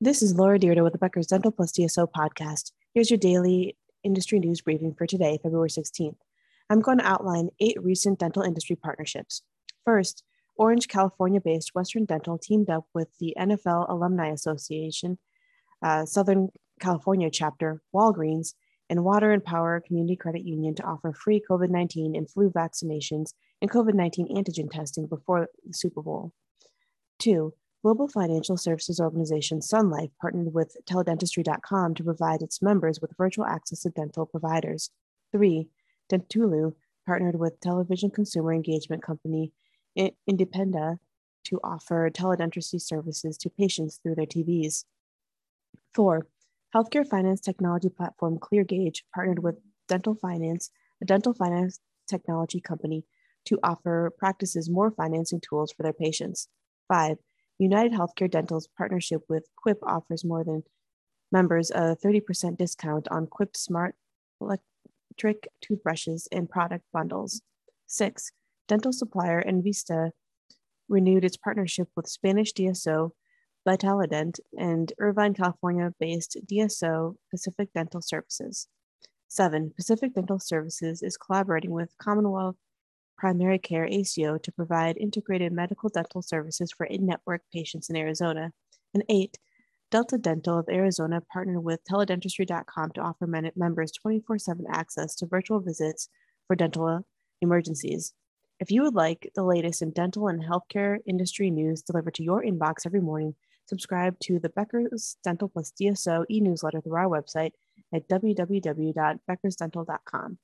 This is Laura Dyrda with the Becker's Dental Plus DSO podcast. Here's your daily industry news briefing for today, February 16th. I'm going to outline eight recent dental industry partnerships. First, Orange, California based Western Dental teamed up with the NFL Alumni Association, uh, Southern California chapter, Walgreens, and Water and Power Community Credit Union to offer free COVID 19 and flu vaccinations and COVID 19 antigen testing before the Super Bowl. Two, Global financial services organization Sun Life partnered with teledentistry.com to provide its members with virtual access to dental providers. Three, Dentulu partnered with television consumer engagement company Independa to offer teledentistry services to patients through their TVs. Four, healthcare finance technology platform ClearGage partnered with Dental Finance, a dental finance technology company, to offer practices more financing tools for their patients. Five, United Healthcare Dental's partnership with Quip offers more than members a 30% discount on Quip smart electric toothbrushes and product bundles. Six, dental supplier Envista renewed its partnership with Spanish DSO Vitalident and Irvine, California based DSO Pacific Dental Services. Seven, Pacific Dental Services is collaborating with Commonwealth Primary Care ACO to provide integrated medical dental services for in network patients in Arizona. And eight, Delta Dental of Arizona partnered with teledentistry.com to offer members 24 7 access to virtual visits for dental emergencies. If you would like the latest in dental and healthcare industry news delivered to your inbox every morning, subscribe to the Becker's Dental Plus DSO e newsletter through our website at www.beckersdental.com.